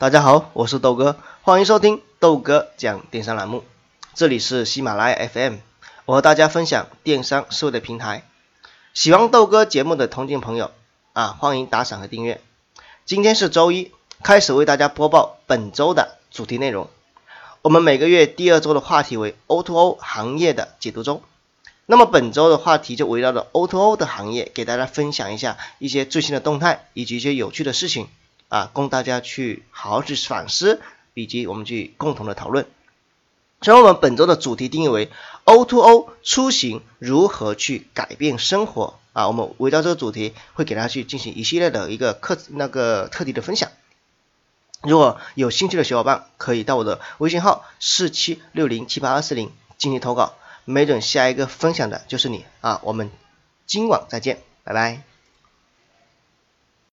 大家好，我是豆哥，欢迎收听豆哥讲电商栏目。这里是喜马拉雅 FM，我和大家分享电商思维的平台。喜欢豆哥节目的同进朋友啊，欢迎打赏和订阅。今天是周一，开始为大家播报本周的主题内容。我们每个月第二周的话题为 O2O 行业的解读中。那么本周的话题就围绕着 O2O 的行业，给大家分享一下一些最新的动态以及一些有趣的事情。啊，供大家去好好去反思，以及我们去共同的讨论。所以，我们本周的主题定义为 O2O O 出行如何去改变生活啊？我们围绕这个主题，会给大家去进行一系列的一个课那个特地的分享。如果有兴趣的小伙伴，可以到我的微信号四七六零七八二四零进行投稿，没准下一个分享的就是你啊！我们今晚再见，拜拜。